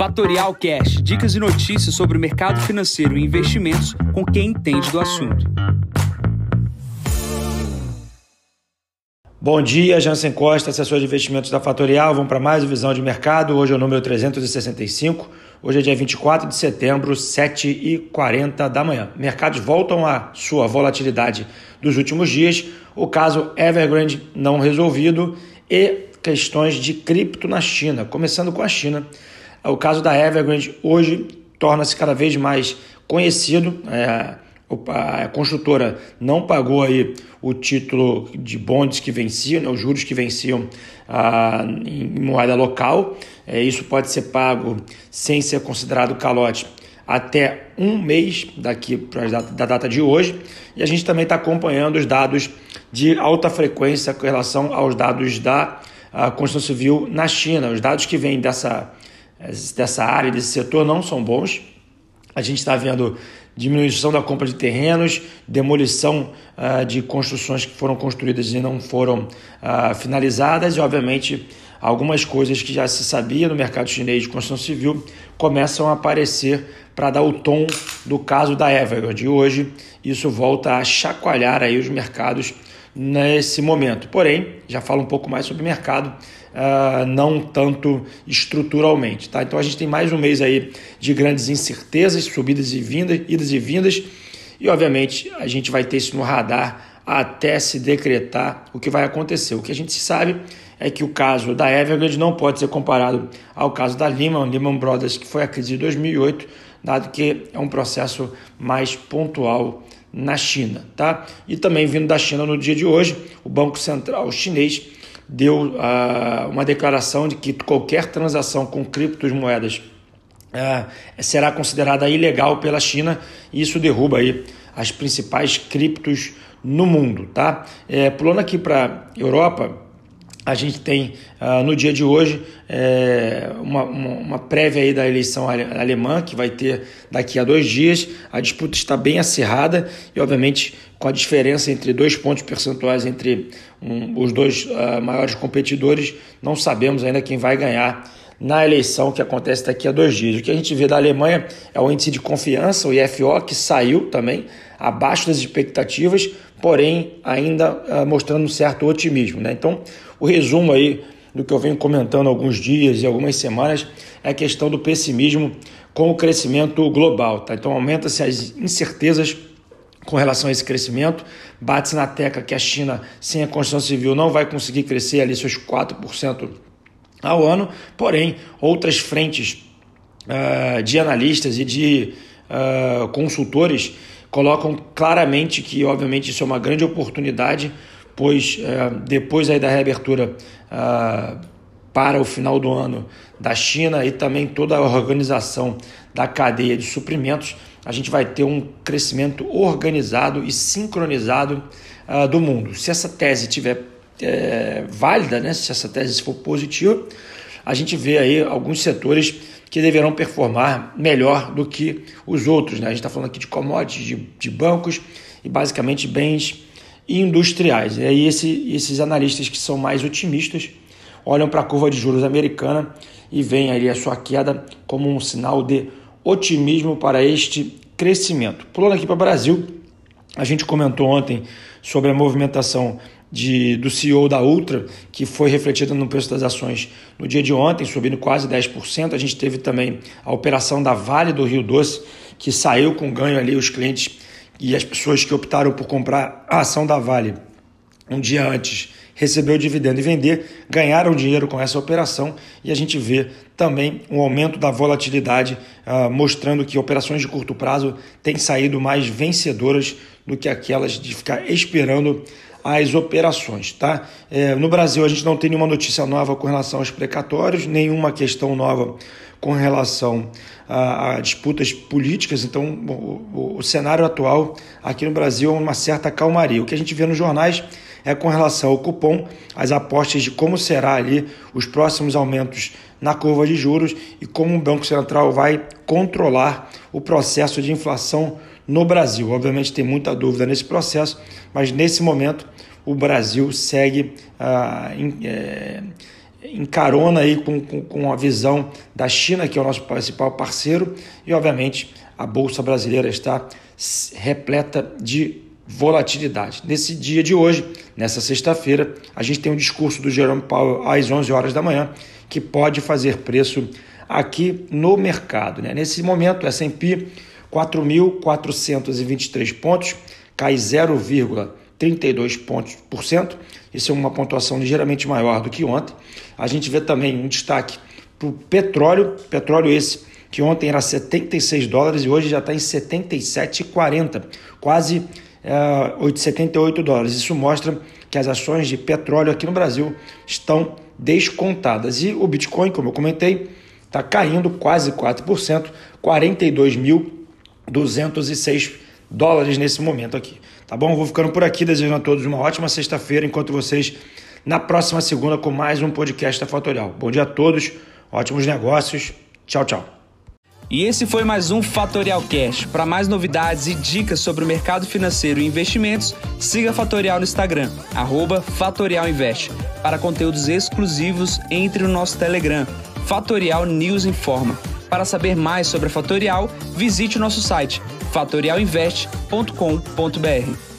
Fatorial Cash, dicas e notícias sobre o mercado financeiro e investimentos com quem entende do assunto. Bom dia, Jansen Costa, assessor de investimentos da Fatorial. Vamos para mais visão de mercado. Hoje é o número 365. Hoje é dia 24 de setembro, 7h40 da manhã. Mercados voltam à sua volatilidade dos últimos dias. O caso Evergrande não resolvido e questões de cripto na China. Começando com a China. O caso da Evergrande hoje torna-se cada vez mais conhecido. É, a construtora não pagou aí o título de bonds que venciam, né, os juros que venciam ah, em moeda local. É, isso pode ser pago sem ser considerado calote até um mês daqui para da data de hoje. E a gente também está acompanhando os dados de alta frequência com relação aos dados da Constituição Civil na China. Os dados que vêm dessa dessa área, desse setor, não são bons. A gente está vendo diminuição da compra de terrenos, demolição uh, de construções que foram construídas e não foram uh, finalizadas, e obviamente algumas coisas que já se sabia no mercado chinês de construção civil começam a aparecer para dar o tom do caso da Evergrande. E hoje isso volta a chacoalhar aí os mercados nesse momento. Porém, já falo um pouco mais sobre mercado, uh, não tanto estruturalmente. Tá? Então a gente tem mais um mês aí de grandes incertezas, subidas e vindas, idas e vindas, e obviamente a gente vai ter isso no radar até se decretar o que vai acontecer. O que a gente sabe é que o caso da Evergrande não pode ser comparado ao caso da Lehman, Lehman Brothers, que foi a crise de 2008, dado que é um processo mais pontual na China, tá? E também vindo da China no dia de hoje, o Banco Central chinês deu uh, uma declaração de que qualquer transação com criptomoedas uh, será considerada ilegal pela China e isso derruba aí as principais criptos no mundo, tá? É, pulando aqui para Europa, a gente tem uh, no dia de hoje é, uma, uma, uma, prévia aí da eleição alemã que vai ter daqui a dois dias. A disputa está bem acirrada e, obviamente, com a diferença entre dois pontos percentuais entre um, os dois uh, maiores competidores, não sabemos ainda quem vai ganhar na eleição que acontece daqui a dois dias. O que a gente vê da Alemanha é o índice de confiança, o IFO, que saiu também abaixo das expectativas, porém ainda uh, mostrando um certo otimismo. Né? Então, o resumo aí do que eu venho comentando alguns dias e algumas semanas é a questão do pessimismo com o crescimento global. Tá? Então, aumenta-se as incertezas com relação a esse crescimento. Bate-se na tecla que a China, sem a Constituição Civil, não vai conseguir crescer ali seus 4% ao ano, porém, outras frentes uh, de analistas e de uh, consultores colocam claramente que, obviamente, isso é uma grande oportunidade, pois uh, depois aí da reabertura para o final do ano da China e também toda a organização da cadeia de suprimentos, a gente vai ter um crescimento organizado e sincronizado do mundo. Se essa tese tiver é, válida, né? se essa tese for positiva, a gente vê aí alguns setores que deverão performar melhor do que os outros. Né? A gente está falando aqui de commodities, de, de bancos e basicamente bens industriais. E aí esse, esses analistas que são mais otimistas olham para a curva de juros americana e veem ali a sua queda como um sinal de otimismo para este crescimento. Pulando aqui para o Brasil, a gente comentou ontem sobre a movimentação de, do CEO da Ultra, que foi refletida no preço das ações no dia de ontem, subindo quase 10%. A gente teve também a operação da Vale do Rio Doce, que saiu com ganho ali os clientes e as pessoas que optaram por comprar a ação da Vale um dia antes receber o dividendo e vender, ganharam dinheiro com essa operação e a gente vê também um aumento da volatilidade, uh, mostrando que operações de curto prazo têm saído mais vencedoras do que aquelas de ficar esperando as operações. Tá? É, no Brasil, a gente não tem nenhuma notícia nova com relação aos precatórios, nenhuma questão nova com relação a, a disputas políticas. Então, o, o, o, cenário atual aqui no Brasil é uma certa calmaria. O que a gente vê nos jornais é com relação ao cupom, as apostas de como será ali os próximos aumentos na curva de juros e como o Banco Central vai controlar o processo de inflação no Brasil. Obviamente tem muita dúvida nesse processo, mas nesse momento o Brasil segue ah, em, é, em carona aí com, com, com, a visão da China, que é o nosso principal parceiro, e obviamente a Bolsa Brasileira está repleta de volatilidade. Nesse dia de hoje, nessa sexta-feira, a gente tem um discurso do Jerome Powell às 11 horas da manhã, que pode fazer preço aqui no mercado. Né? Nesse momento, S&P 4.423 pontos, cai 0,32 pontos por cento. Isso é uma pontuação ligeiramente maior do que ontem. A gente vê também um destaque para o petróleo, petróleo esse que ontem era 76 dólares e hoje já está em 77,40, quase é, 78 dólares. Isso mostra que as ações de petróleo aqui no Brasil estão descontadas. E o Bitcoin, como eu comentei, está caindo quase 4%, 42.206 dólares nesse momento aqui. Tá bom? Vou ficando por aqui, desejando a todos uma ótima sexta-feira, enquanto vocês na próxima segunda com mais um podcast da Fatorial. Bom dia a todos, ótimos negócios. Tchau, tchau. E esse foi mais um Fatorial Cash. Para mais novidades e dicas sobre o mercado financeiro e investimentos, siga Fatorial no Instagram, @fatorialinvest. Para conteúdos exclusivos, entre no nosso Telegram, Fatorial News Informa. Para saber mais sobre a Fatorial, visite o nosso site fatorialinvest.com.br.